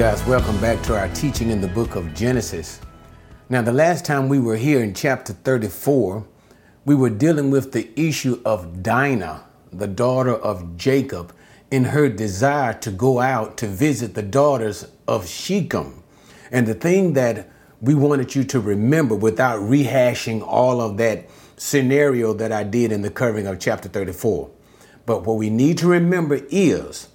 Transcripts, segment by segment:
Guys, welcome back to our teaching in the book of Genesis. Now, the last time we were here in chapter 34, we were dealing with the issue of Dinah, the daughter of Jacob, in her desire to go out to visit the daughters of Shechem. And the thing that we wanted you to remember without rehashing all of that scenario that I did in the covering of chapter 34. But what we need to remember is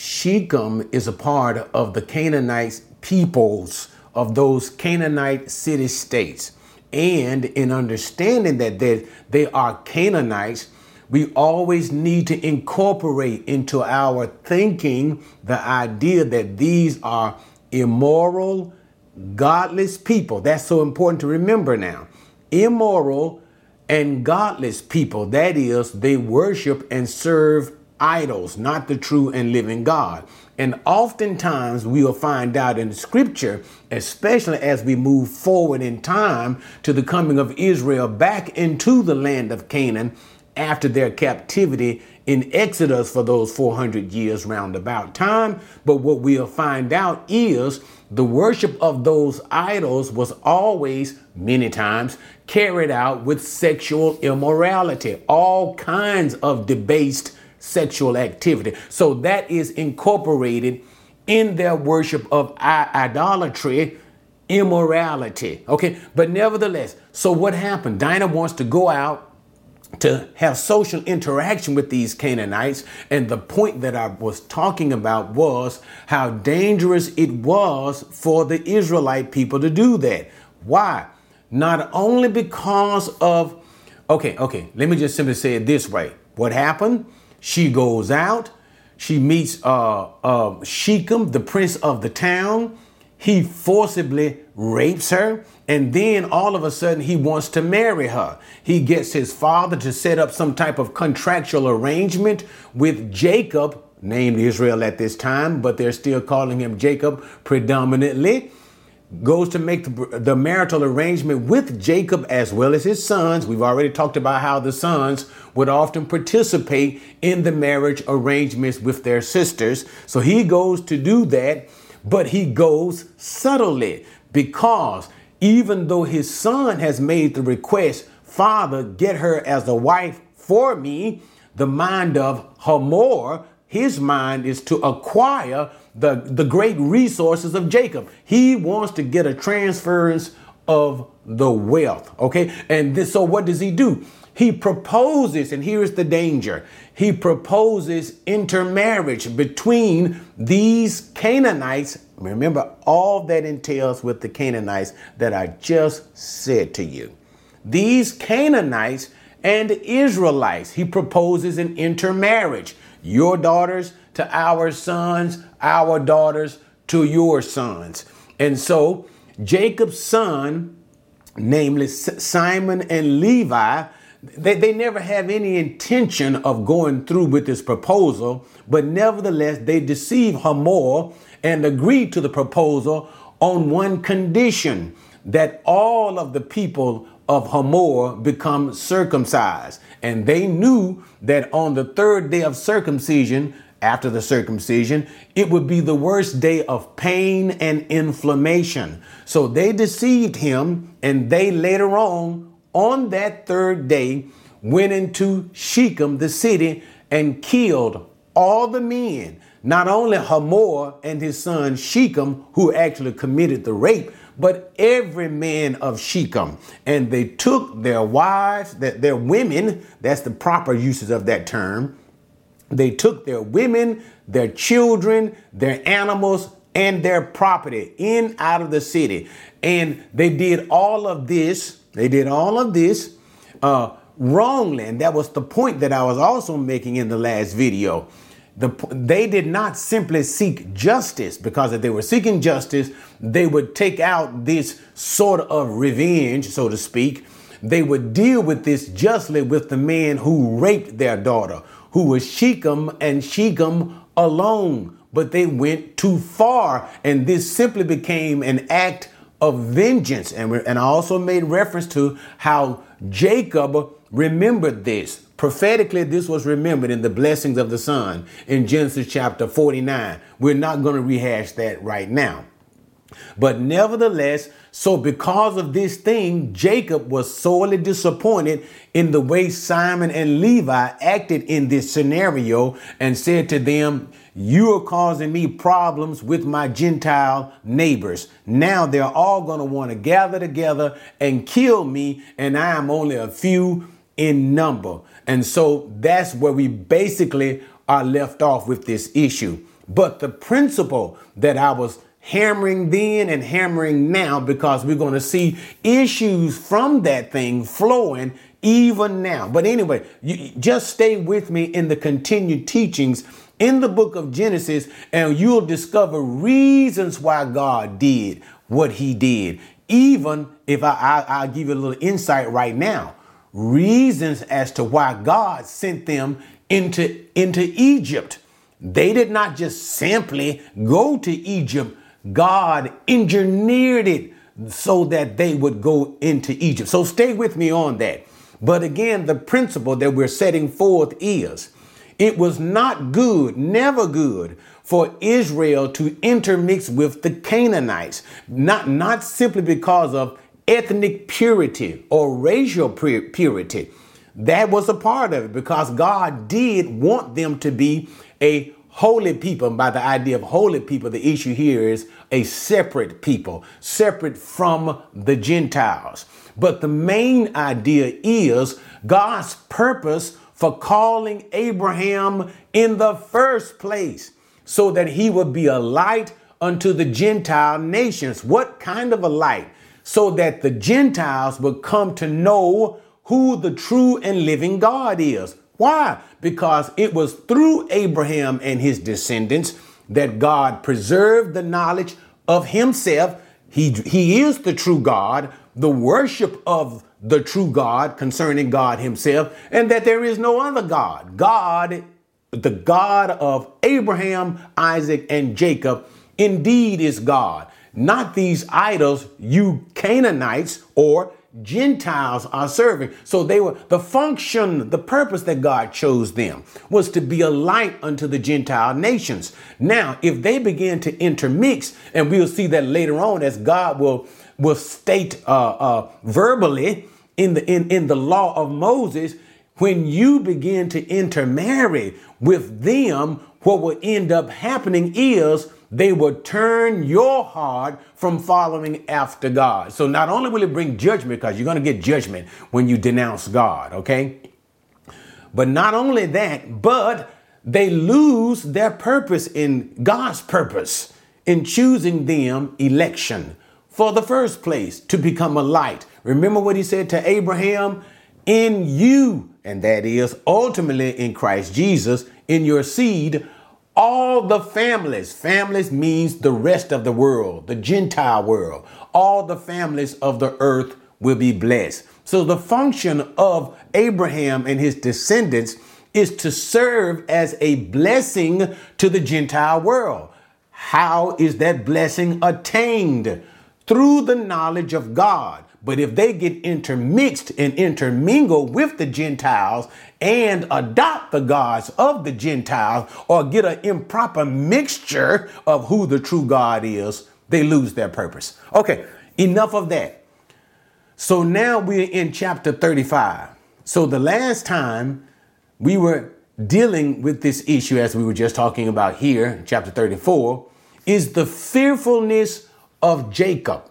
Shechem is a part of the Canaanite peoples of those Canaanite city states. And in understanding that they, they are Canaanites, we always need to incorporate into our thinking the idea that these are immoral, godless people. That's so important to remember now. Immoral and godless people, that is, they worship and serve idols, not the true and living God. And oftentimes we will find out in scripture, especially as we move forward in time to the coming of Israel back into the land of Canaan after their captivity in Exodus for those 400 years roundabout time. But what we'll find out is the worship of those idols was always, many times, carried out with sexual immorality, all kinds of debased sexual activity. So that is incorporated in their worship of idolatry, immorality. Okay, but nevertheless, so what happened? Dinah wants to go out to have social interaction with these Canaanites. And the point that I was talking about was how dangerous it was for the Israelite people to do that. Why? Not only because of, okay, okay, let me just simply say it this way. What happened? She goes out. She meets uh, uh, Shechem, the prince of the town. He forcibly rapes her. And then all of a sudden, he wants to marry her. He gets his father to set up some type of contractual arrangement with Jacob, named Israel at this time, but they're still calling him Jacob predominantly goes to make the, the, marital arrangement with Jacob as well as his sons. We've already talked about how the sons would often participate in the marriage arrangements with their sisters. So he goes to do that, but he goes subtly because even though his son has made the request, Father, get her as a wife for me, the mind of Hamor, his mind is to acquire the, the great resources of Jacob. He wants to get a transference of the wealth. Okay. And this, so what does he do? He proposes, and here's the danger. He proposes intermarriage between these Canaanites. Remember all that entails with the Canaanites that I just said to you. These Canaanites and Israelites. He proposes an intermarriage. Your daughters to our sons, our daughters to your sons. And so Jacob's son, namely Simon and Levi, they, they never have any intention of going through with this proposal, but nevertheless, they deceive Hamor and agree to the proposal on one condition that all of the people of Hamor become circumcised. And they knew that on the third day of circumcision, after the circumcision, it would be the worst day of pain and inflammation. So they deceived him, and they later on, on that third day, went into Shechem, the city, and killed all the men, not only Hamor and his son Shechem, who actually committed the rape, but every man of Shechem. And they took their wives, their women, that's the proper uses of that term, they took their women, their children, their animals, and their property in out of the city. And they did all of this, they did all of this uh, wrongly. And that was the point that I was also making in the last video. The, they did not simply seek justice because if they were seeking justice, they would take out this sort of revenge, so to speak. They would deal with this justly with the man who raped their daughter, who was Shechem and Shechem alone. But they went too far, and this simply became an act of vengeance. And, and I also made reference to how Jacob remembered this. Prophetically, this was remembered in the blessings of the Son in Genesis chapter 49. We're not going to rehash that right now. But nevertheless, so because of this thing, Jacob was sorely disappointed in the way Simon and Levi acted in this scenario and said to them, You are causing me problems with my Gentile neighbors. Now they're all going to want to gather together and kill me, and I am only a few in number. And so that's where we basically are left off with this issue. But the principle that I was hammering then and hammering now because we're going to see issues from that thing flowing even now. But anyway, you just stay with me in the continued teachings in the book of Genesis and you'll discover reasons why God did what he did. Even if I, I, will give you a little insight right now, reasons as to why God sent them into, into Egypt. They did not just simply go to Egypt God engineered it so that they would go into Egypt. So stay with me on that. But again, the principle that we're setting forth is it was not good, never good for Israel to intermix with the Canaanites, not, not simply because of ethnic purity or racial purity. That was a part of it because God did want them to be a holy people, and by the idea of holy people, the issue here is a separate people, separate from the Gentiles. But the main idea is God's purpose for calling Abraham in the first place so that he would be a light unto the Gentile nations. What kind of a light? So that the Gentiles would come to know who the true and living God is. Why? Because it was through Abraham and his descendants that God preserved the knowledge of himself. He, he is the true God, the worship of the true God concerning God himself, and that there is no other God. God, the God of Abraham, Isaac, and Jacob, indeed is God. Not these idols, you Canaanites or Gentiles are serving. So they were the function, the purpose that God chose them was to be a light unto the Gentile nations. Now, if they begin to intermix, and we'll see that later on as God will will state uh, uh, verbally in the in, in the law of Moses, when you begin to intermarry with them, what will end up happening is they will turn your heart from following after God. So not only will it bring judgment, because you're going to get judgment when you denounce God, okay? But not only that, but they lose their purpose in God's purpose in choosing them election for the first place to become a light. Remember what he said to Abraham? In you, and that is ultimately in Christ Jesus, in your seed, all the families, families means the rest of the world, the Gentile world, all the families of the earth will be blessed. So the function of Abraham and his descendants is to serve as a blessing to the Gentile world. How is that blessing attained? Through the knowledge of God. But if they get intermixed and intermingle with the Gentiles and adopt the gods of the Gentiles or get an improper mixture of who the true God is, they lose their purpose. Okay, enough of that. So now we're in chapter 35. So the last time we were dealing with this issue, as we were just talking about here, chapter 34, is the fearfulness of Jacob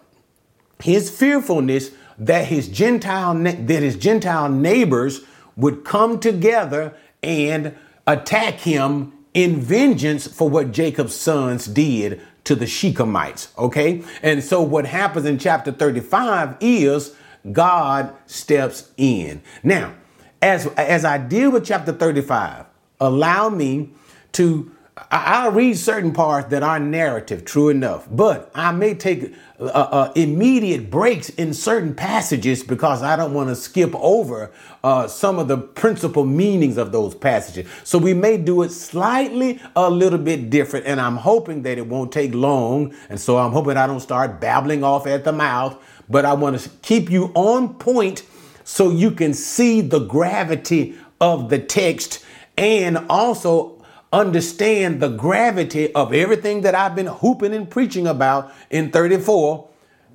his fearfulness that his Gentile that his Gentile neighbors would come together and attack him in vengeance for what Jacob's sons did to the Shechemites. Okay, and so what happens in chapter 35 is God steps in. Now, as as I deal with chapter 35, allow me to I'll read certain parts that are narrative, true enough, but I may take uh, uh, immediate breaks in certain passages because I don't want to skip over uh, some of the principal meanings of those passages. So we may do it slightly a little bit different, and I'm hoping that it won't take long. And so I'm hoping I don't start babbling off at the mouth, but I want to keep you on point so you can see the gravity of the text and also understand the gravity of everything that I've been hooping and preaching about in 34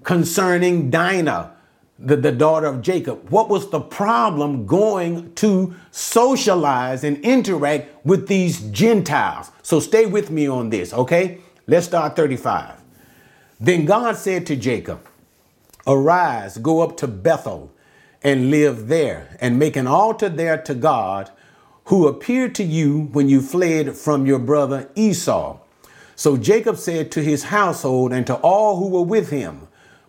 concerning Dinah, the, the daughter of Jacob. What was the problem going to socialize and interact with these Gentiles? So stay with me on this, okay? Let's start 35. Then God said to Jacob, Arise, go up to Bethel and live there, and make an altar there to God who appeared to you when you fled from your brother Esau. So Jacob said to his household and to all who were with him,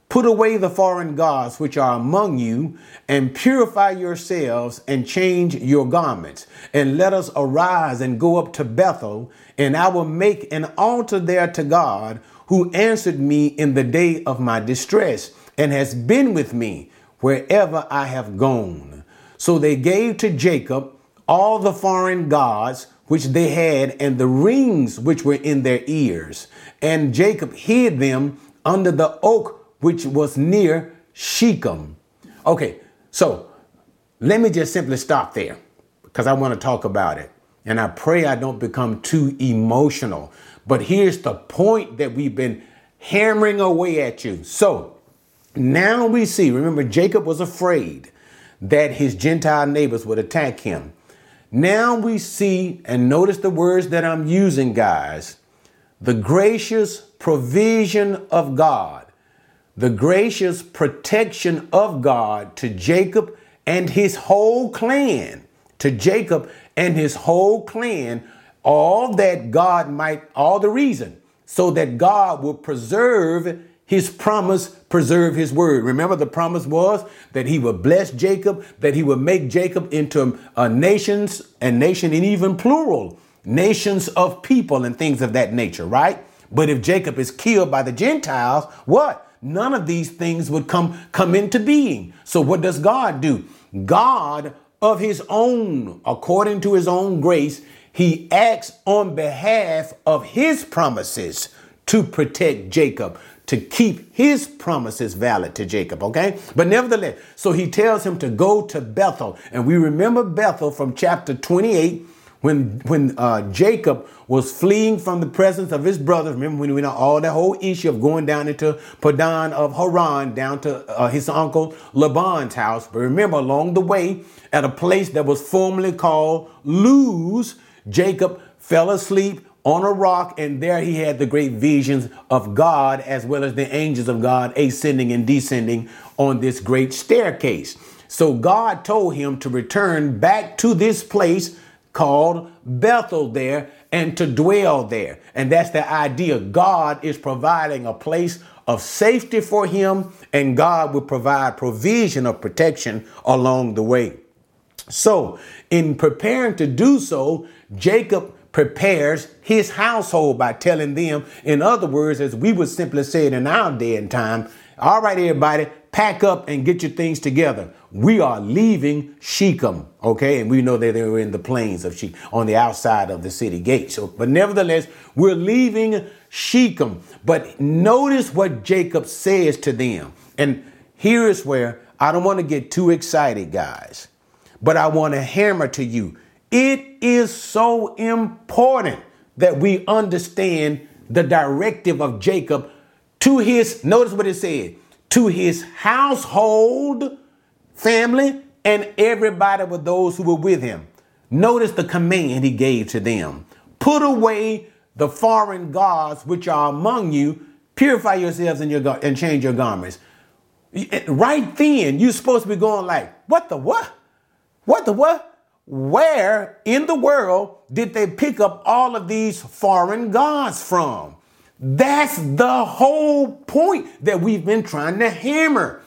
Put away the foreign gods which are among you, and purify yourselves and change your garments. And let us arise and go up to Bethel, and I will make an altar there to God, who answered me in the day of my distress, and has been with me wherever I have gone. So they gave to Jacob all the foreign gods which they had and the rings which were in their ears. And Jacob hid them under the oak which was near Shechem. Okay, so let me just simply stop there because I want to talk about it. And I pray I don't become too emotional. But here's the point that we've been hammering away at you. So now we see, remember, Jacob was afraid that his Gentile neighbors would attack him. Now we see, and notice the words that I'm using, guys. The gracious provision of God. The gracious protection of God to Jacob and his whole clan, to Jacob and his whole clan, all that God might, all the reason, so that God will preserve his promise, preserve his word. Remember, the promise was that he would bless Jacob, that he would make Jacob into a nations, and nation, and even plural, nations of people and things of that nature, right? But if Jacob is killed by the Gentiles, what? none of these things would come come into being. So what does God do? God of his own, according to his own grace, he acts on behalf of his promises to protect Jacob, to keep his promises valid to Jacob, okay? But nevertheless, so he tells him to go to Bethel. And we remember Bethel from chapter 28 when when uh, Jacob was fleeing from the presence of his brothers, remember when we know all that whole issue of going down into Padan of Haran, down to uh, his uncle Laban's house. But remember, along the way, at a place that was formerly called Luz, Jacob fell asleep on a rock, and there he had the great visions of God as well as the angels of God ascending and descending on this great staircase. So God told him to return back to this place called Bethel there and to dwell there. And that's the idea. God is providing a place of safety for him, and God will provide provision of protection along the way. So, in preparing to do so, Jacob prepares his household by telling them, in other words, as we would simply say it in our day and time, all right, everybody, pack up and get your things together. We are leaving Shechem, okay? And we know that they were in the plains of Shechem, on the outside of the city gate. So, but nevertheless, we're leaving Shechem. But notice what Jacob says to them. And here is where I don't want to get too excited, guys, but I want to hammer to you. It is so important that we understand the directive of Jacob to his, notice what it said, to his household, family, and everybody with those who were with him. Notice the command he gave to them put away the foreign gods which are among you, purify yourselves and, your, and change your garments. Right then, you're supposed to be going like, what the what? What the what? Where in the world did they pick up all of these foreign gods from? That's the whole point that we've been trying to hammer.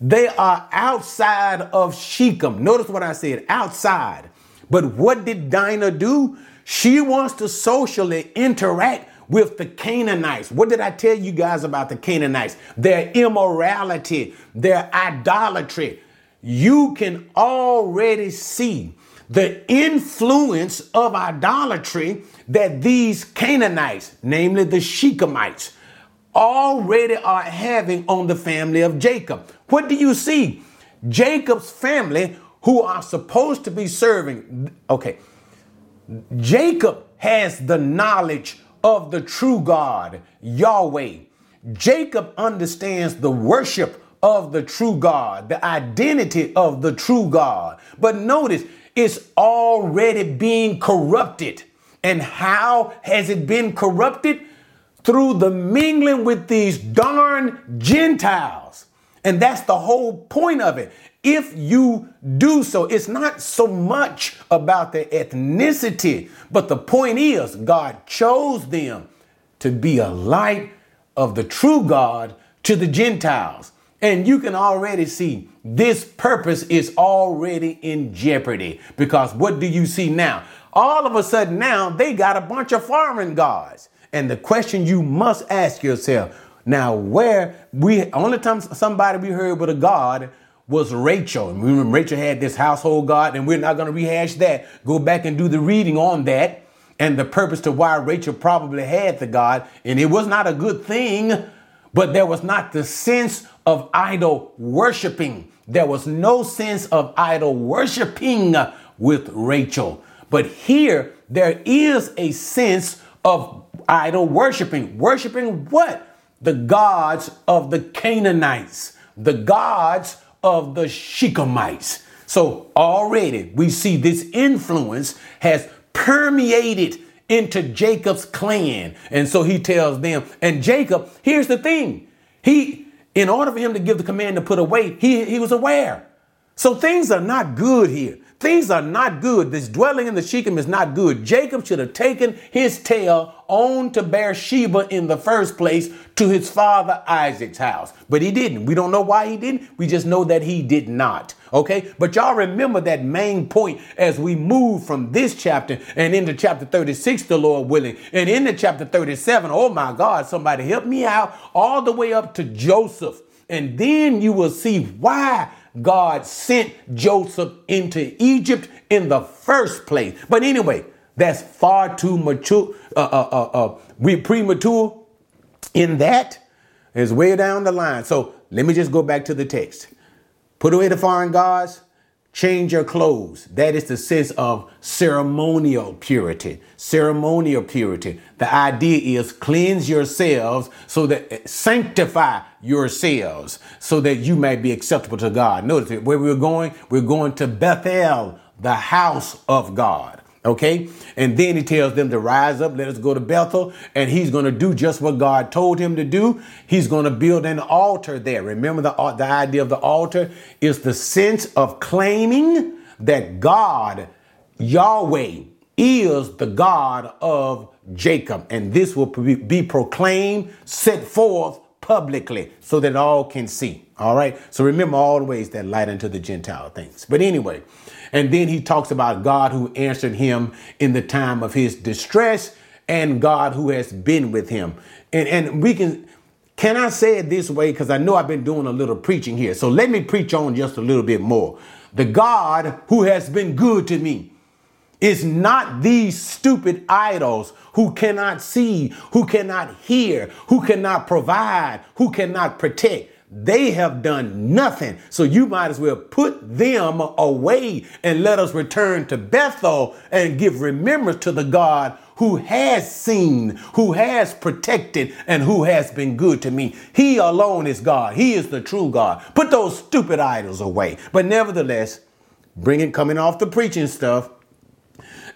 They are outside of Shechem. Notice what I said outside. But what did Dinah do? She wants to socially interact with the Canaanites. What did I tell you guys about the Canaanites? Their immorality, their idolatry. You can already see the influence of idolatry that these Canaanites, namely the Shechemites, already are having on the family of Jacob. What do you see? Jacob's family, who are supposed to be serving. Okay. Jacob has the knowledge of the true God, Yahweh. Jacob understands the worship of the true God, the identity of the true God. But notice, it's already being corrupted. And how has it been corrupted? Through the mingling with these darn Gentiles. And that's the whole point of it. If you do so, it's not so much about the ethnicity, but the point is, God chose them to be a light of the true God to the Gentiles. And you can already see this purpose is already in jeopardy because what do you see now? All of a sudden, now they got a bunch of foreign gods. And the question you must ask yourself now, where we only time somebody we heard with a God was Rachel. And remember, Rachel had this household God, and we're not going to rehash that. Go back and do the reading on that and the purpose to why Rachel probably had the God. And it was not a good thing, but there was not the sense of idol worshiping. There was no sense of idol worshiping with Rachel. But here, there is a sense of idol worshiping. Worshiping what? The gods of the Canaanites, the gods of the Shechemites. So already we see this influence has permeated into Jacob's clan. And so he tells them, and Jacob, here's the thing. He, in order for him to give the command to put away, he, he was aware. So things are not good here. Things are not good. This dwelling in the Shechem is not good. Jacob should have taken his tail on to Beersheba in the first place to his father Isaac's house. But he didn't. We don't know why he didn't. We just know that he did not. Okay? But y'all remember that main point as we move from this chapter and into chapter 36, the Lord willing, and into chapter 37. Oh my God, somebody help me out all the way up to Joseph. And then you will see why God sent Joseph into Egypt in the first place. But anyway, that's far too mature, uh, uh, uh, uh, we premature in that is way down the line. So let me just go back to the text. Put away the foreign gods, change your clothes. That is the sense of ceremonial purity. Ceremonial purity. The idea is cleanse yourselves so that sanctify yourselves so that you may be acceptable to God. Notice where we're going, we're going to Bethel, the house of God. Okay. And then he tells them to rise up, let us go to Bethel. And he's going to do just what God told him to do. He's going to build an altar there. Remember the, the idea of the altar is the sense of claiming that God, Yahweh, is the God of Jacob. And this will be proclaimed, set forth publicly so that all can see. All right. So remember all the ways that light unto the Gentile things. But anyway, and then he talks about God who answered him in the time of his distress and God who has been with him. And, and we can, can I say it this way? Because I know I've been doing a little preaching here. So let me preach on just a little bit more. The God who has been good to me is not these stupid idols who cannot see, who cannot hear, who cannot provide, who cannot protect. They have done nothing. So you might as well put them away and let us return to Bethel and give remembrance to the God who has seen, who has protected, and who has been good to me. He alone is God. He is the true God. Put those stupid idols away. But nevertheless, bring it coming off the preaching stuff.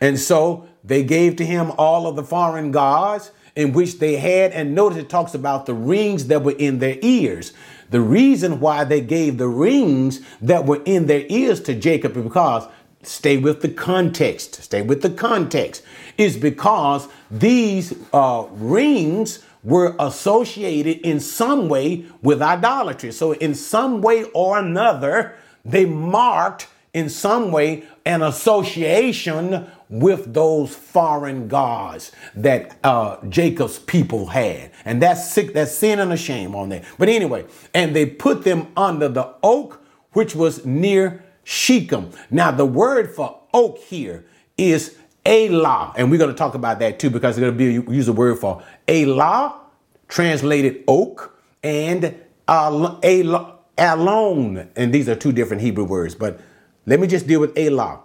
And so they gave to him all of the foreign gods in which they had, and notice it talks about the rings that were in their ears. The reason why they gave the rings that were in their ears to Jacob is because stay with the context, stay with the context, is because these uh, rings were associated in some way with idolatry. So, in some way or another, they marked in some way an association with those foreign gods that uh, Jacob's people had. And that's sick, that's sin and a shame on that. But anyway, and they put them under the oak, which was near Shechem. Now, the word for oak here is Elah. And we're going to talk about that too, because they're going to be use the word for Elah, translated oak, and Alon. And these are two different Hebrew words, but Let me just deal with Elah.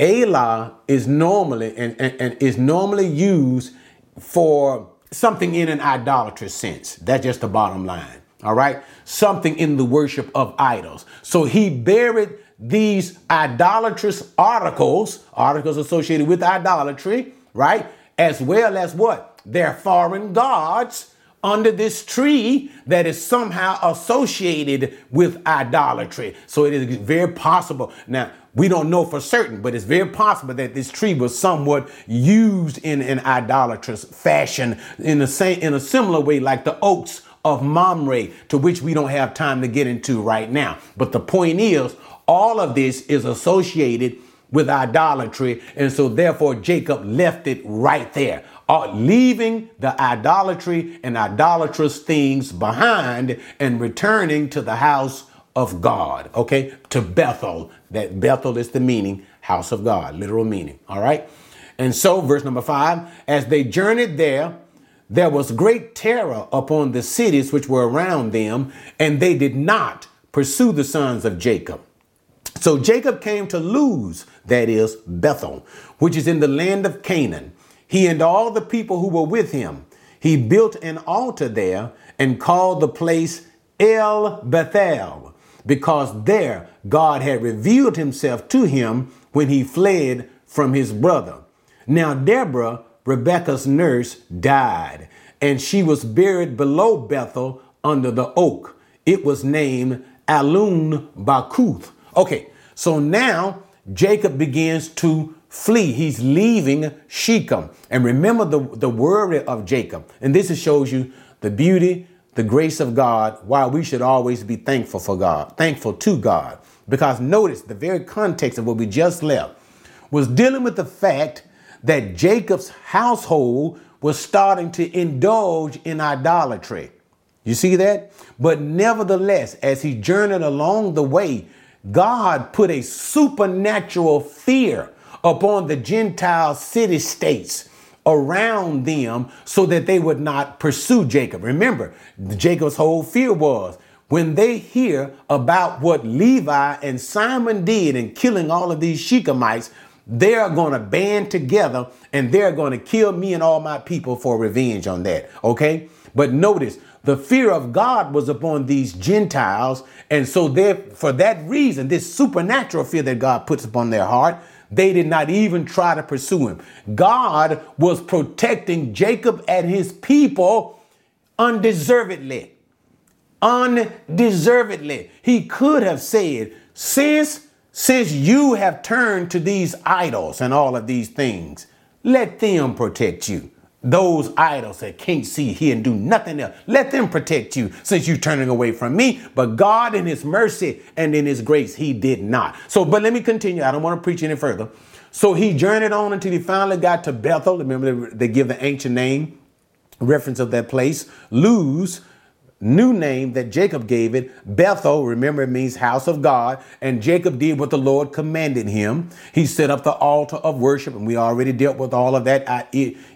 Elah is normally and, and, and is normally used for something in an idolatrous sense. That's just the bottom line. All right. Something in the worship of idols. So he buried these idolatrous articles, articles associated with idolatry, right? As well as what? Their foreign gods under this tree that is somehow associated with idolatry. So it is very possible. Now, we don't know for certain, but it's very possible that this tree was somewhat used in an idolatrous fashion in in a similar way like the oaks of Mamre, to which we don't have time to get into right now. But the point is, all of this is associated with idolatry, and so therefore Jacob left it right there leaving the idolatry and idolatrous things behind and returning to the house of God, okay? To Bethel. That Bethel is the meaning, house of God, literal meaning, all right? And so, verse number five, as they journeyed there, there was great terror upon the cities which were around them, and they did not pursue the sons of Jacob. So Jacob came to Luz, that is Bethel, which is in the land of Canaan he and all the people who were with him. He built an altar there and called the place El Bethel, because there God had revealed himself to him when he fled from his brother. Now, Deborah, Rebekah's nurse, died, and she was buried below Bethel under the oak. It was named Allon Bakuth. Okay, so now Jacob begins to flee. He's leaving Shechem. And remember the, the worry of Jacob. And this shows you the beauty, the grace of God, why we should always be thankful for God, thankful to God. Because notice the very context of what we just left was dealing with the fact that Jacob's household was starting to indulge in idolatry. You see that? But nevertheless, as he journeyed along the way, God put a supernatural fear upon the Gentile city states around them so that they would not pursue Jacob. Remember, Jacob's whole fear was when they hear about what Levi and Simon did in killing all of these Shechemites, they're going to band together and they're going to kill me and all my people for revenge on that. Okay? But notice, the fear of God was upon these Gentiles. And so, for that reason, this supernatural fear that God puts upon their heart, they did not even try to pursue him. God was protecting Jacob and his people undeservedly. Undeservedly. He could have said, since since you have turned to these idols and all of these things, let them protect you those idols that can't see, hear, and do nothing else. Let them protect you since you're turning away from me. But God, in His mercy and in His grace, He did not. So, but let me continue. I don't want to preach any further. So he journeyed on until he finally got to Bethel. Remember, they give the ancient name, reference of that place, Luz, new name that Jacob gave it, Bethel, remember it means house of God, and Jacob did what the Lord commanded him. He set up the altar of worship, and we already dealt with all of that uh,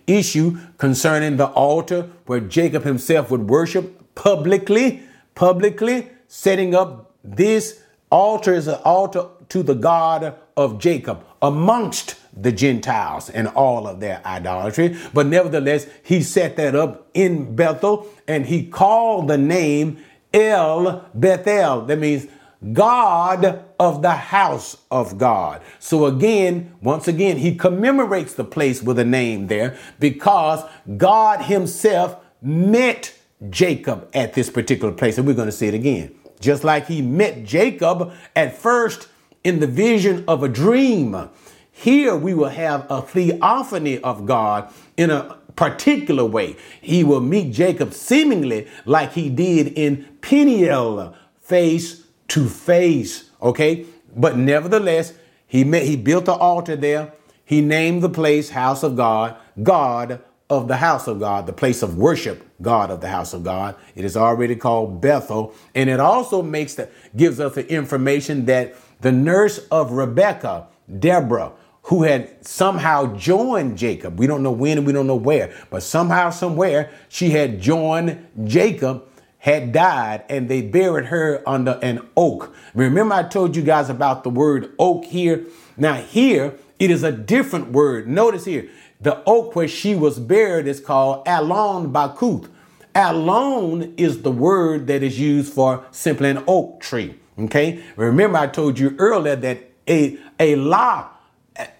issue concerning the altar where Jacob himself would worship publicly, publicly, setting up this altar is an altar to the God of Jacob amongst the Gentiles and all of their idolatry. But nevertheless, he set that up in Bethel and he called the name El Bethel. That means God of the house of God. So again, once again, he commemorates the place with a name there because God himself met Jacob at this particular place. And we're going to see it again. Just like he met Jacob at first in the vision of a dream. Here we will have a theophany of God in a particular way. He will meet Jacob seemingly like he did in Peniel, face to face. Okay, but nevertheless, he met, he built an altar there. He named the place House of God, God of the house of God, the place of worship, God of the house of God. It is already called Bethel, and it also makes the gives us the information that the nurse of Rebecca, Deborah, who had somehow joined Jacob. We don't know when and we don't know where, but somehow, somewhere, she had joined Jacob, had died and they buried her under an oak. Remember, I told you guys about the word oak here? Now, here it is a different word. Notice here, the oak where she was buried is called Allon Bakuth. Allon is the word that is used for simply an oak tree. Okay. Remember, I told you earlier that a, a la,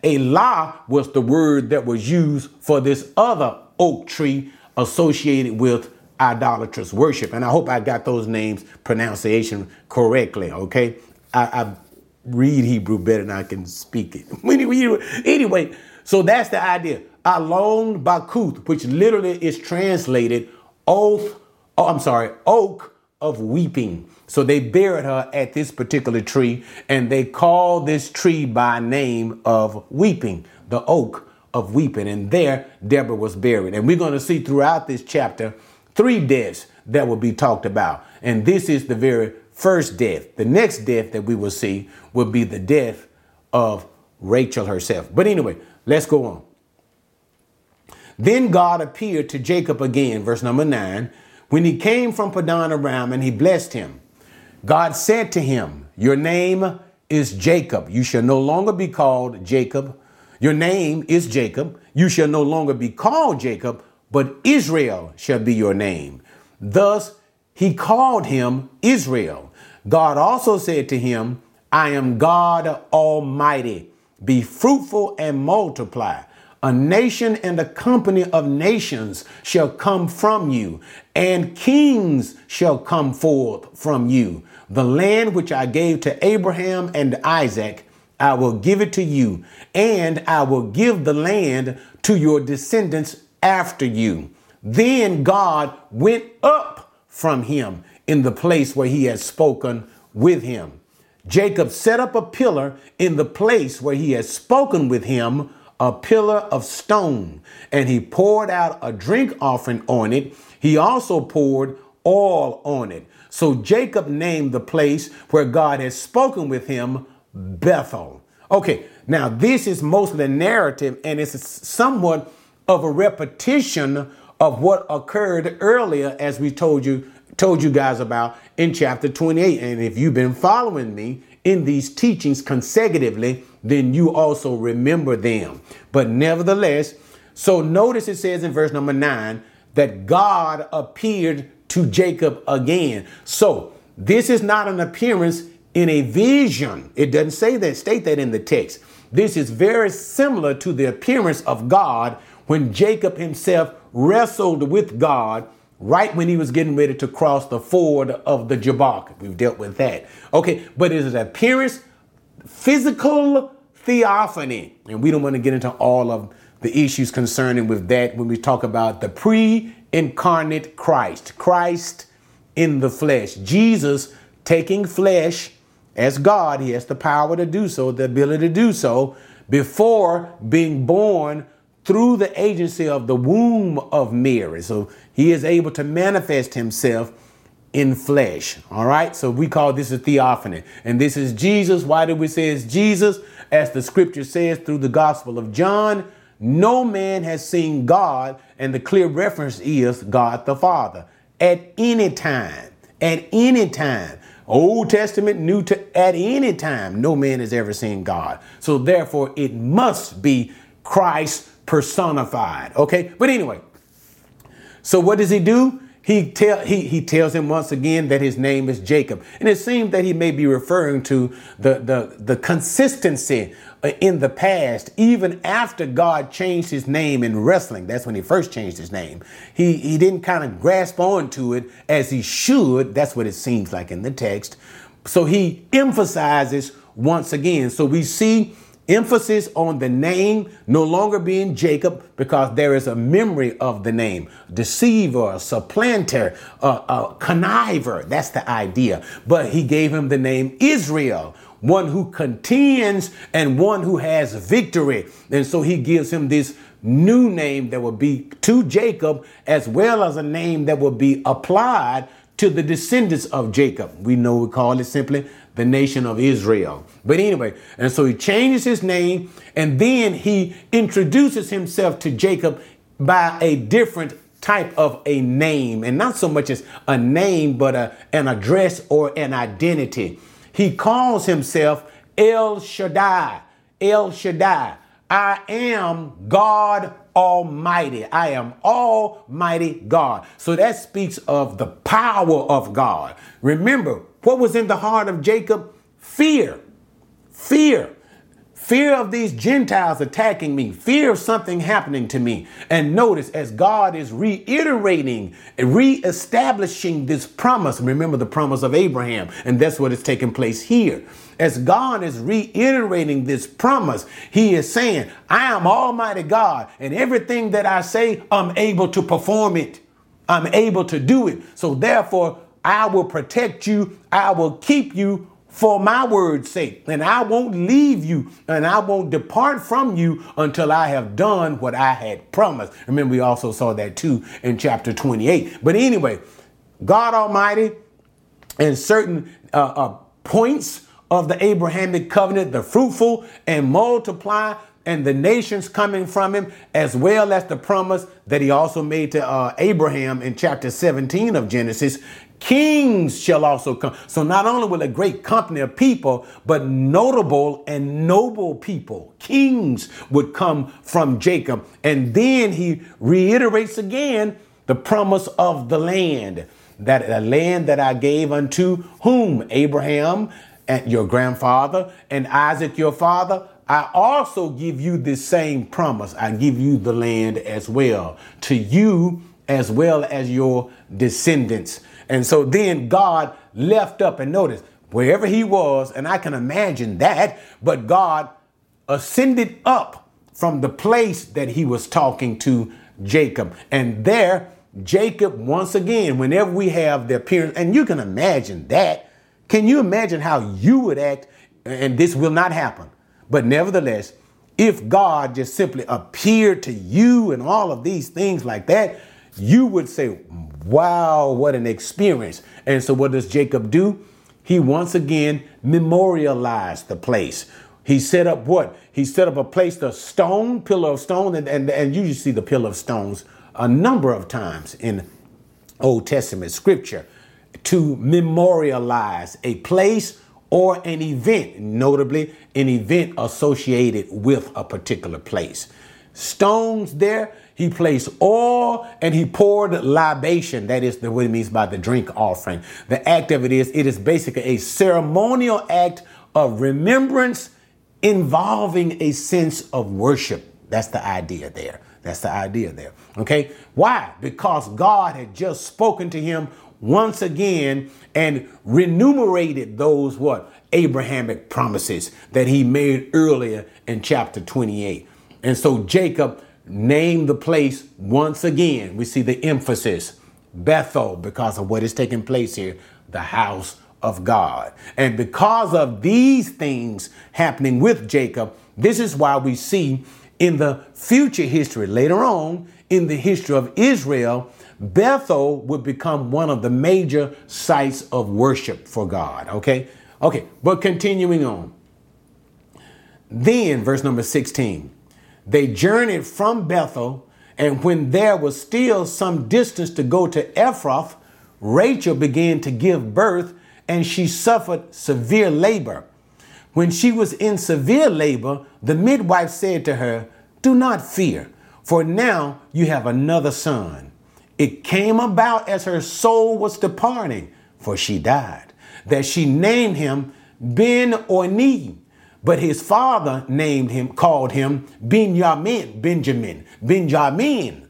a was the word that was used for this other oak tree associated with idolatrous worship. And I hope I got those names pronunciation correctly. Okay. I, I read Hebrew better than I can speak it. anyway, so that's the idea. Allon Bakuth, which literally is translated oath, oh, I'm sorry, oak of weeping. So they buried her at this particular tree and they called this tree by name of weeping, the oak of weeping. And there Deborah was buried. And we're going to see throughout this chapter three deaths that will be talked about. And this is the very first death. The next death that we will see will be the death of Rachel herself. But anyway, let's go on. Then God appeared to Jacob again, verse number nine, when he came from Padan Aram and he blessed him. God said to him, Your name is Jacob. You shall no longer be called Jacob. Your name is Jacob. You shall no longer be called Jacob, but Israel shall be your name. Thus he called him Israel. God also said to him, I am God Almighty. Be fruitful and multiply. A nation and a company of nations shall come from you, and kings shall come forth from you. The land which I gave to Abraham and Isaac, I will give it to you, and I will give the land to your descendants after you. Then God went up from him in the place where he had spoken with him. Jacob set up a pillar in the place where he had spoken with him a pillar of stone, and he poured out a drink offering on it. He also poured oil on it. So Jacob named the place where God had spoken with him Bethel. Okay, now this is mostly narrative, and it's somewhat of a repetition of what occurred earlier, as we told you told you guys about in chapter 28. And if you've been following me in these teachings consecutively, then you also remember them. But nevertheless, so notice it says in verse number nine that God appeared to Jacob again. So this is not an appearance in a vision. It doesn't say that, state that in the text. This is very similar to the appearance of God when Jacob himself wrestled with God right when he was getting ready to cross the ford of the Jabbok. We've dealt with that. Okay, but it is an appearance, physical theophany. And we don't want to get into all of the issues concerning with that when we talk about the pre-incarnate Christ, Christ in the flesh, Jesus taking flesh as God. He has the power to do so, the ability to do so before being born through the agency of the womb of Mary. So he is able to manifest himself in flesh. All right. So we call this a theophany. And this is Jesus. Why do we say it's Jesus? As the scripture says through the Gospel of John, no man has seen God, and the clear reference is God the Father at any time. At any time. Old Testament, New to at any time, no man has ever seen God. So therefore, it must be Christ personified. Okay, but anyway, so what does he do? He, tell, he, he tells him once again that his name is Jacob. And it seems that he may be referring to the, the, the consistency uh, in the past, even after God changed his name in wrestling. That's when he first changed his name. He, he didn't kind of grasp onto it as he should. That's what it seems like in the text. So he emphasizes once again. So we see Emphasis on the name no longer being Jacob because there is a memory of the name. Deceiver, supplanter, uh, uh, conniver. That's the idea. But he gave him the name Israel, one who contends and one who has victory. And so he gives him this new name that will be to Jacob as well as a name that will be applied to the descendants of Jacob. We know we call it simply the nation of Israel. But anyway, and so he changes his name and then he introduces himself to Jacob by a different type of a name, and not so much as a name, but a, an address or an identity. He calls himself El Shaddai. El Shaddai. I am God Almighty. I am Almighty God. So that speaks of the power of God. Remember, what was in the heart of Jacob? Fear. Fear. Fear of these Gentiles attacking me, fear of something happening to me. And notice as God is reiterating, reestablishing this promise, remember the promise of Abraham, and that's what is taking place here. As God is reiterating this promise, He is saying, I am Almighty God, and everything that I say, I'm able to perform it. I'm able to do it. So therefore, I will protect you, I will keep you for my word's sake. And I won't leave you and I won't depart from you until I have done what I had promised. Remember, we also saw that too in chapter 28. But anyway, God Almighty and certain uh, uh, points of the Abrahamic covenant, the fruitful and multiply and the nations coming from him, as well as the promise that he also made to uh, Abraham in chapter 17 of Genesis. Kings shall also come. So not only will a great company of people, but notable and noble people, kings would come from Jacob. And then he reiterates again the promise of the land, that the land that I gave unto whom? Abraham, and your grandfather, and Isaac your father. I also give you this same promise. I give you the land as well to you as well as your descendants. And so then God left up and notice wherever he was, and I can imagine that, but God ascended up from the place that he was talking to Jacob. And there, Jacob, once again, whenever we have the appearance, and you can imagine that. Can you imagine how you would act? And this will not happen. But nevertheless, if God just simply appeared to you and all of these things like that, you would say, Wow, what an experience. And so, what does Jacob do? He once again memorialized the place. He set up what? He set up a place, the stone, pillar of stone, and, and, and you see the pillar of stones a number of times in Old Testament scripture to memorialize a place or an event, notably an event associated with a particular place. Stones there he placed oil and he poured libation. That is the, what it means by the drink offering. The act of it is, it is basically a ceremonial act of remembrance involving a sense of worship. That's the idea there. That's the idea there. Okay. Why? Because God had just spoken to him once again and renumerated those what? Abrahamic promises that he made earlier in chapter 28. And so Jacob name the place once again. We see the emphasis Bethel because of what is taking place here, the house of God. And because of these things happening with Jacob, this is why we see in the future history, later on in the history of Israel, Bethel would become one of the major sites of worship for God. Okay? Okay, but continuing on. Then, verse number 16. They journeyed from Bethel, and when there was still some distance to go to Ephrath, Rachel began to give birth, and she suffered severe labor. When she was in severe labor, the midwife said to her, Do not fear, for now you have another son. It came about as her soul was departing, for she died, that she named him Ben Oni but his father named him, called him Benjamin, Benjamin, Benjamin.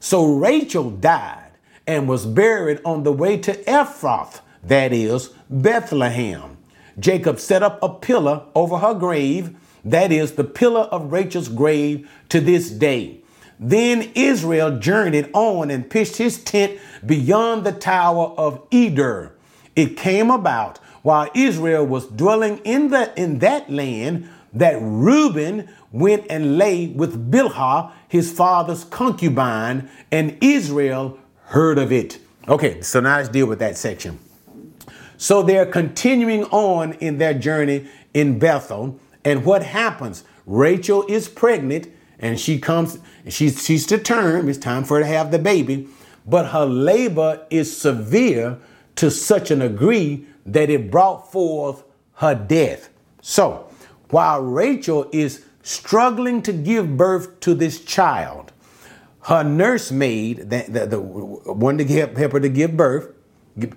So Rachel died and was buried on the way to Ephrath, that is, Bethlehem. Jacob set up a pillar over her grave, that is, the pillar of Rachel's grave to this day. Then Israel journeyed on and pitched his tent beyond the tower of Eder. It came about while Israel was dwelling in, the, in that land, that Reuben went and lay with Bilhah, his father's concubine, and Israel heard of it. Okay, so now let's deal with that section. So they're continuing on in their journey in Bethel. And what happens? Rachel is pregnant and she comes, she's, she's to term, it's time for her to have the baby, but her labor is severe to such an degree that it brought forth her death. So, while Rachel is struggling to give birth to this child, her nursemaid, the, the, the one to help, help her to give birth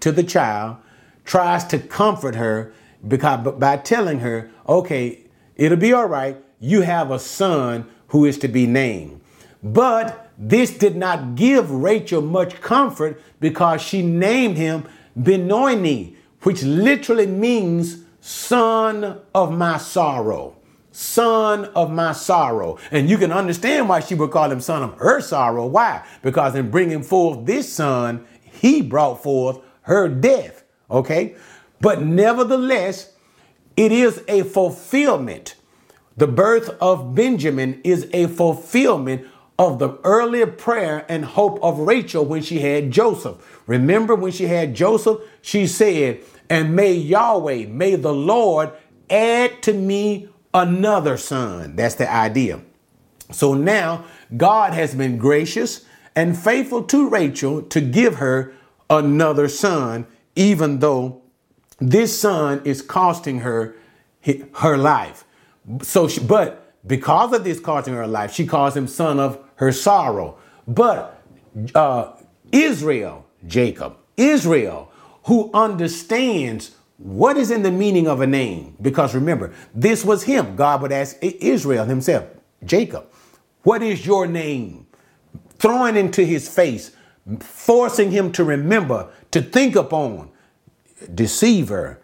to the child, tries to comfort her because by telling her, okay, it'll be all right. You have a son who is to be named. But this did not give Rachel much comfort because she named him Benoni, which literally means son of my sorrow. Son of my sorrow. And you can understand why she would call him son of her sorrow. Why? Because in bringing forth this son, he brought forth her death. Okay? But nevertheless, it is a fulfillment. The birth of Benjamin is a fulfillment of the earlier prayer and hope of Rachel when she had Joseph. Remember when she had Joseph, she said, And may Yahweh, may the Lord add to me another son. That's the idea. So now God has been gracious and faithful to Rachel to give her another son, even though this son is costing her her life. So, she, but because of this costing her life, she calls him son of her sorrow. But uh, Israel, Jacob, Israel, who understands what is in the meaning of a name, because remember, this was him. God would ask Israel himself, Jacob, what is your name? Throwing into his face, forcing him to remember, to think upon deceiver,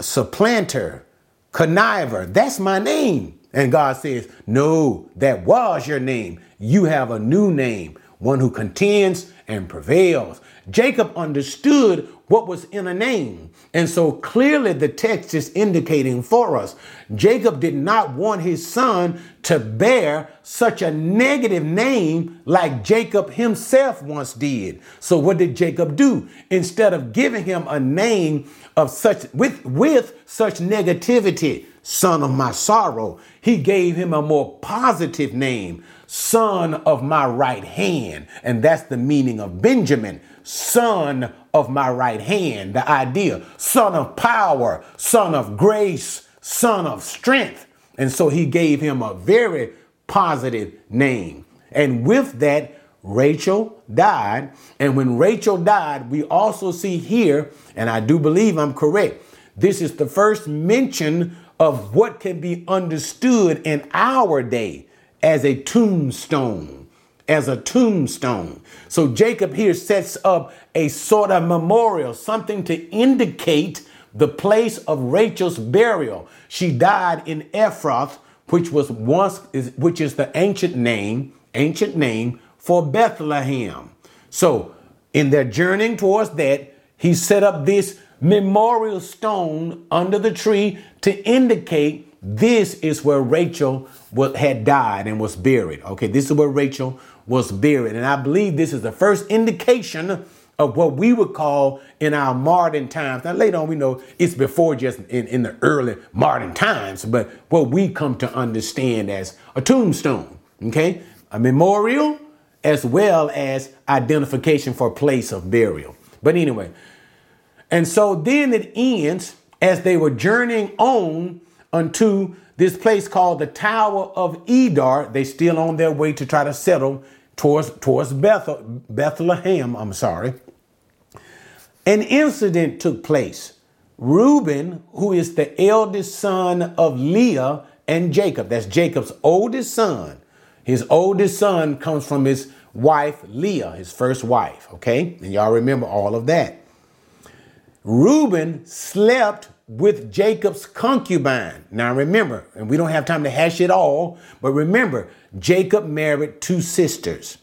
supplanter, conniver. That's my name. And God says, No, that was your name. You have a new name, one who contends and prevails. Jacob understood what was in a name. And so clearly the text is indicating for us Jacob did not want his son to bear such a negative name like Jacob himself once did. So what did Jacob do? Instead of giving him a name of such with with such negativity, son of my sorrow, he gave him a more positive name, son of my right hand. And that's the meaning of Benjamin, son of my right hand. The idea, son of power, son of grace, son of strength. And so he gave him a very positive name. And with that, Rachel died. And when Rachel died, we also see here, and I do believe I'm correct, this is the first mention of what can be understood in our day as a tombstone as a tombstone. So Jacob here sets up a sort of memorial, something to indicate the place of Rachel's burial. She died in Ephrath, which was once which is the ancient name, ancient name for Bethlehem. So in their journeying towards that, he set up this memorial stone under the tree to indicate this is where Rachel had died and was buried. Okay, this is where Rachel was buried. And I believe this is the first indication of what we would call in our modern times. Now, later on, we know it's before just in, in the early modern times, but what we come to understand as a tombstone, okay? A memorial as well as identification for place of burial. But anyway, and so then it ends as they were journeying on unto this place called the Tower of Edar. They still on their way to try to settle towards, towards Bethel, Bethlehem. I'm sorry. An incident took place. Reuben, who is the eldest son of Leah and Jacob, that's Jacob's oldest son. His oldest son comes from his wife Leah, his first wife, okay? And y'all remember all of that. Reuben slept with Jacob's concubine. Now remember, and we don't have time to hash it all, but remember, Jacob married two sisters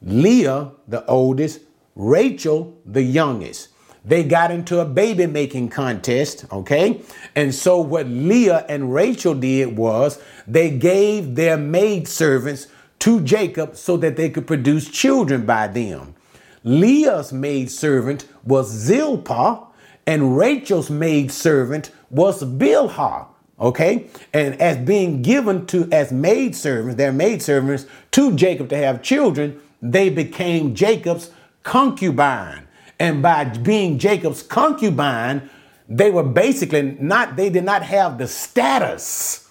Leah, the oldest, Rachel, the youngest. They got into a baby making contest, okay? And so what Leah and Rachel did was they gave their maid servants to Jacob so that they could produce children by them. Leah's maid servant was Zilpah, and Rachel's maid servant was Bilhah. okay? And as being given to as maid servants, their maid servants to Jacob to have children, they became Jacob's concubine. And by being Jacob's concubine, they were basically not, they did not have the status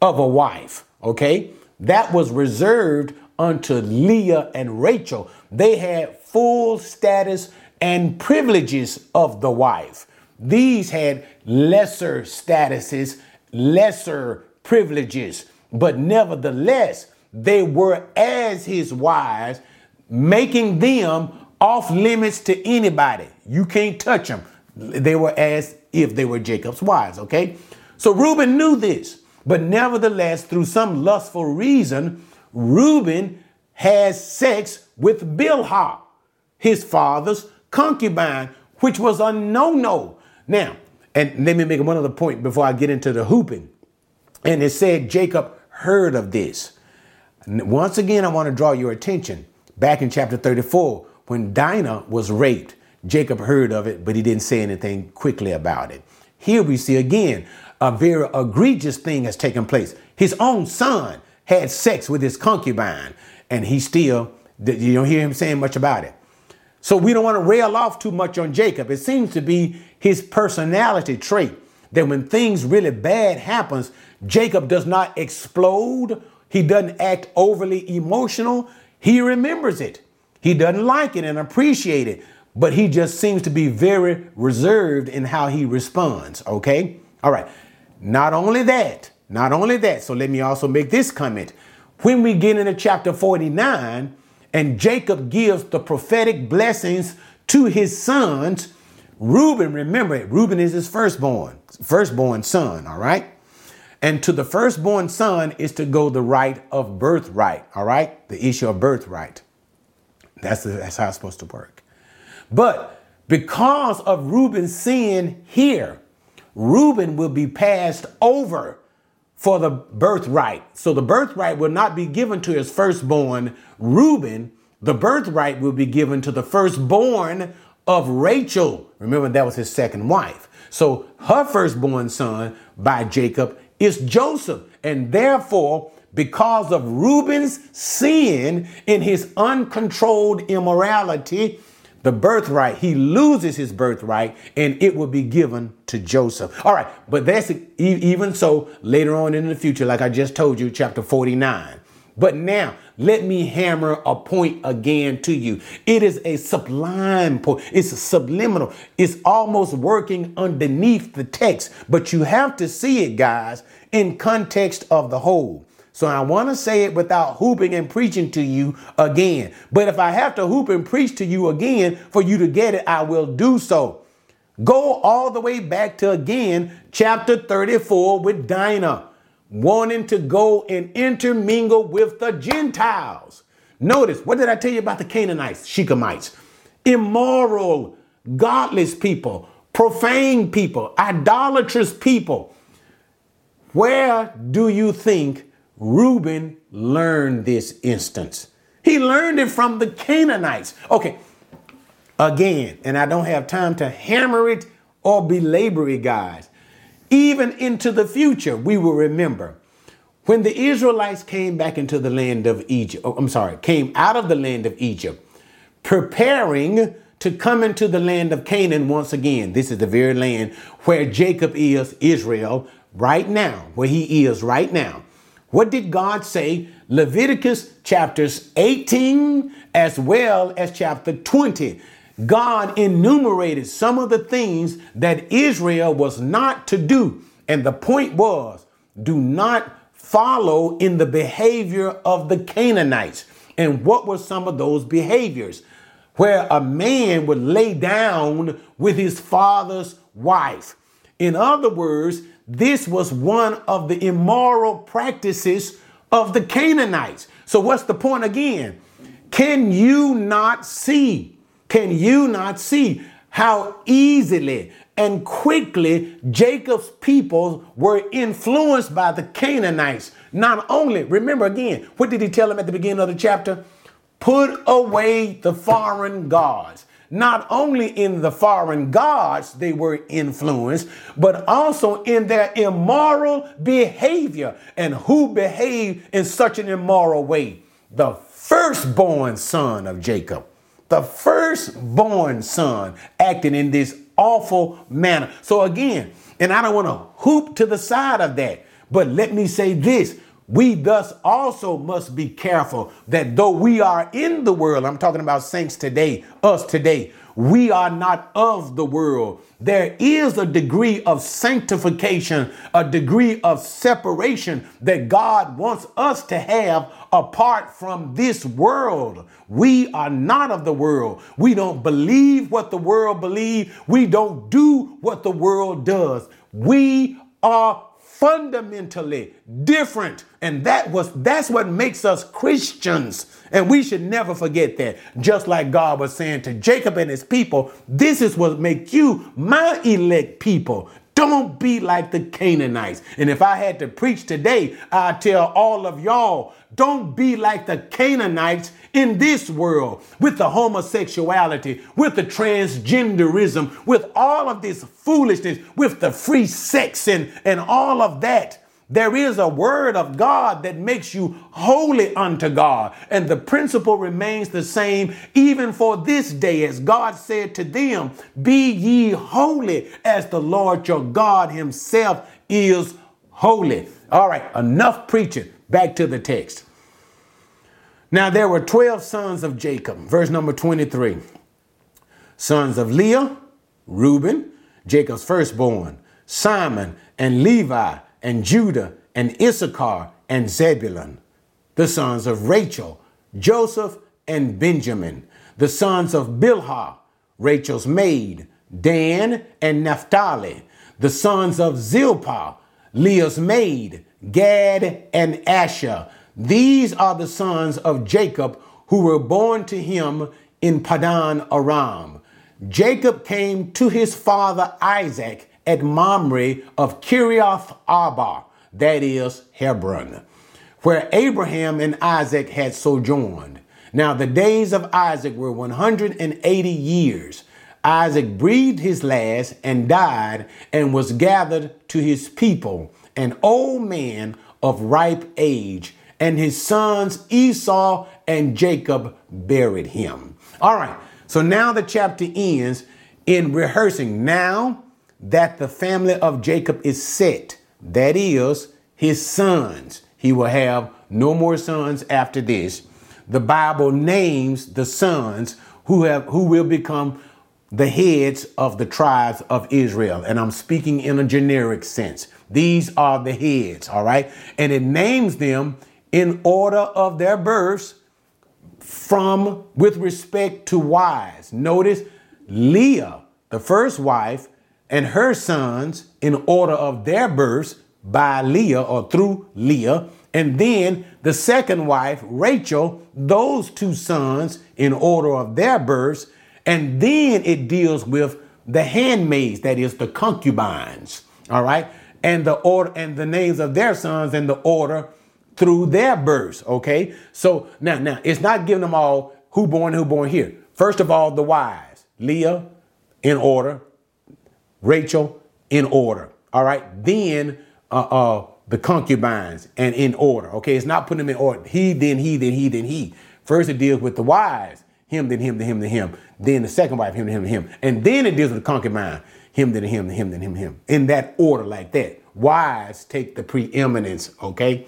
of a wife, okay? That was reserved unto Leah and Rachel. They had full status and privileges of the wife. These had lesser statuses, lesser privileges, but nevertheless, they were as his wives, making them off limits to anybody. You can't touch them. They were as if they were Jacob's wives, okay? So Reuben knew this, but nevertheless, through some lustful reason, Reuben has sex with Bilhah, his father's concubine, which was a no-no. Now, and let me make one other point before I get into the hooping. And it said Jacob heard of this. Once again, I want to draw your attention back in chapter 34 when Dinah was raped. Jacob heard of it, but he didn't say anything quickly about it. Here we see again a very egregious thing has taken place. His own son had sex with his concubine, and he still, you don't hear him saying much about it. So we don't want to rail off too much on Jacob. It seems to be his personality trait that when things really bad happens, Jacob does not explode. He doesn't act overly emotional. He remembers it. He doesn't like it and appreciate it, but he just seems to be very reserved in how he responds. Okay. All right. Not only that, not only that. So let me also make this comment. When we get into chapter 49 and Jacob gives the prophetic blessings to his sons, Reuben, remember it, Reuben is his firstborn, firstborn son, all right? And to the firstborn son is to go the right of birthright, all right? The issue of birthright. That's, the, that's how it's supposed to work. But because of Reuben's sin here, Reuben will be passed over for the birthright. So the birthright will not be given to his firstborn Reuben. The birthright will be given to the firstborn of Rachel. Remember, that was his second wife. So her firstborn son by Jacob is Joseph. And therefore, because of Reuben's sin in his uncontrolled immorality, the birthright, he loses his birthright and it will be given to Joseph. All right, but that's even so later on in the future, like I just told you, chapter 49. But now, let me hammer a point again to you. It is a sublime point. It's subliminal. It's almost working underneath the text, but you have to see it, guys, in context of the whole. So I want to say it without hooping and preaching to you again. But if I have to hoop and preach to you again for you to get it, I will do so. Go all the way back to again, chapter 34 with Dinah, wanting to go and intermingle with the Gentiles. Notice, what did I tell you about the Canaanites, Shechemites? Immoral, godless people, profane people, idolatrous people. Where do you think Reuben learned this instance. He learned it from the Canaanites. Okay, again, and I don't have time to hammer it or belabor it, guys. Even into the future, we will remember when the Israelites came back into the land of Egypt. Oh, I'm sorry, came out of the land of Egypt, preparing to come into the land of Canaan once again. This is the very land where Jacob is, Israel, right now, where he is right now. What did God say? Leviticus chapters 18 as well as chapter 20. God enumerated some of the things that Israel was not to do. And the point was do not follow in the behavior of the Canaanites. And what were some of those behaviors? Where a man would lay down with his father's wife. In other words, this was one of the immoral practices of the Canaanites. So, what's the point again? Can you not see? Can you not see how easily and quickly Jacob's people were influenced by the Canaanites? Not only, remember again, what did he tell them at the beginning of the chapter? Put away the foreign gods. Not only in the foreign gods they were influenced, but also in their immoral behavior. And who behaved in such an immoral way? The firstborn son of Jacob. The firstborn son acting in this awful manner. So again, and I don't want to hoop to the side of that, but let me say this we thus also must be careful that though we are in the world, I'm talking about saints today, us today, we are not of the world. There is a degree of sanctification, a degree of separation that God wants us to have apart from this world. We are not of the world. We don't believe what the world believes. We don't do what the world does. We are fundamentally different. And that was that's what makes us Christians. And we should never forget that. Just like God was saying to Jacob and his people this is what make you my elect people. Don't be like the Canaanites. And if I had to preach today, I tell all of y'all, don't be like the Canaanites in this world with the homosexuality, with the transgenderism, with all of this foolishness, with the free sex and, and all of that. There is a word of God that makes you holy unto God. And the principle remains the same even for this day, as God said to them, Be ye holy as the Lord your God himself is holy. All right, enough preaching. Back to the text. Now there were 12 sons of Jacob, verse number 23. Sons of Leah, Reuben, Jacob's firstborn, Simeon and Levi and Judah and Issachar and Zebulun, the sons of Rachel, Joseph and Benjamin, the sons of Bilhah, Rachel's maid, Dan and Naphtali, the sons of Zilpah, Leah's maid, Gad and Asher. These are the sons of Jacob who were born to him in Padan Aram. Jacob came to his father Isaac at Mamre of Kiriath Arba, that is Hebron, where Abraham and Isaac had sojourned. Now the days of Isaac were 180 years. Isaac breathed his last and died and was gathered to his people, an old man of ripe age, and his sons Esau and Jacob buried him. All right, so now the chapter ends in rehearsing. Now that the family of Jacob is set. That is, his sons. He will have no more sons after this. The Bible names the sons who have who will become the heads of the tribes of Israel. And I'm speaking in a generic sense. These are the heads, all right? And it names them in order of their births from with respect to wives. Notice Leah, the first wife, and her sons in order of their births by Leah or through Leah. And then the second wife, Rachel, those two sons in order of their births. And then it deals with the handmaids, that is the concubines. All right. And the order and the names of their sons and the order through their births. Okay. So now, now it's not giving them all who born, who born here. First of all, the wives, Leah in order, Rachel in order. All right. Then uh, uh, the concubines and in order. Okay. It's not putting them in order. He, then he, then he, then he. First it deals with the wives. Him, then him, then him, then him. Then the second wife, him, then him, then him. And then it deals with the concubine. Him, then him, then him, then him, him. In that order like that. Wives take the preeminence. Okay.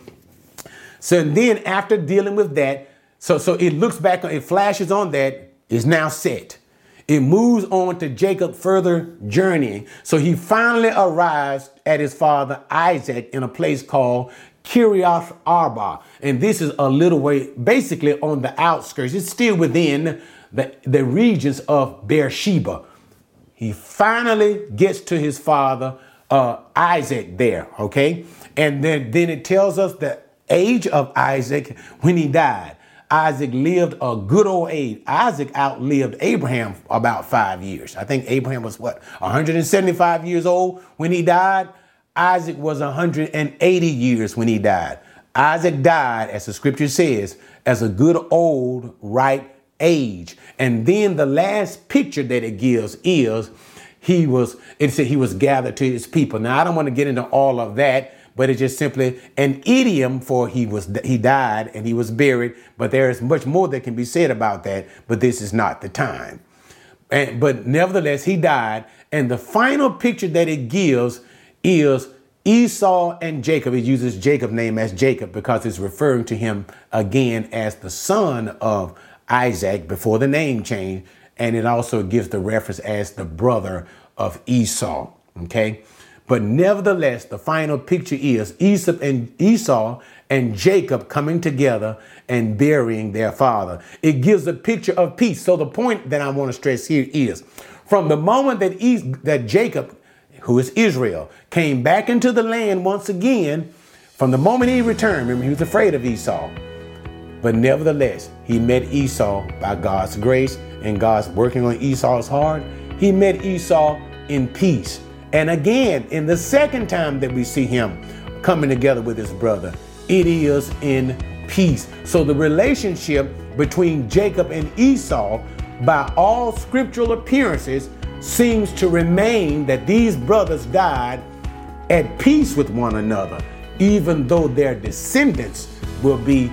So then after dealing with that, so so it looks back, it flashes on that, is now set. It moves on to Jacob further journeying. So he finally arrives at his father Isaac in a place called Kiriath Arba. And this is a little way, basically on the outskirts. It's still within the, the regions of Beersheba. He finally gets to his father uh, Isaac there, okay? And then, then it tells us the age of Isaac when he died. Isaac lived a good old age. Isaac outlived Abraham about five years. I think Abraham was what, 175 years old when he died? Isaac was 180 years when he died. Isaac died, as the scripture says, as a good old ripe age. And then the last picture that it gives is he was, it said he was gathered to his people. Now, I don't want to get into all of that, but it's just simply an idiom for he was he died and he was buried. But there is much more that can be said about that, but this is not the time. And, but nevertheless, he died. And the final picture that it gives is Esau and Jacob. It uses Jacob's name as Jacob because it's referring to him again as the son of Isaac before the name change. And it also gives the reference as the brother of Esau. Okay. But nevertheless, the final picture is Esau and Esau and Jacob coming together and burying their father. It gives a picture of peace. So the point that I want to stress here is from the moment that, that Jacob, who is Israel, came back into the land once again, from the moment he returned, remember he was afraid of Esau. But nevertheless, he met Esau by God's grace and God's working on Esau's heart. He met Esau in peace. And again, in the second time that we see him coming together with his brother, it is in peace. So the relationship between Jacob and Esau, by all scriptural appearances, seems to remain that these brothers died at peace with one another, even though their descendants will be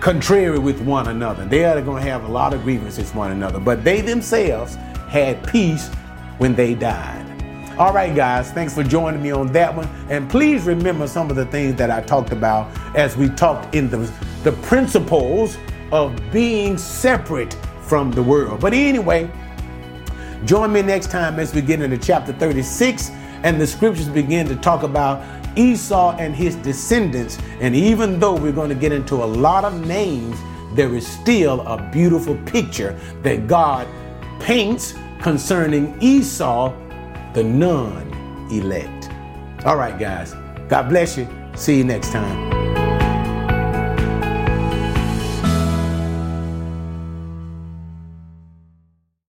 contrary with one another. They are going to have a lot of grievances with one another, but they themselves had peace when they died. All right, guys, thanks for joining me on that one. And please remember some of the things that I talked about as we talked in the, the principles of being separate from the world. But anyway, join me next time as we get into chapter 36 and the scriptures begin to talk about Esau and his descendants. And even though we're going to get into a lot of names, there is still a beautiful picture that God paints concerning Esau the non elect. All right, guys. God bless you. See you next time.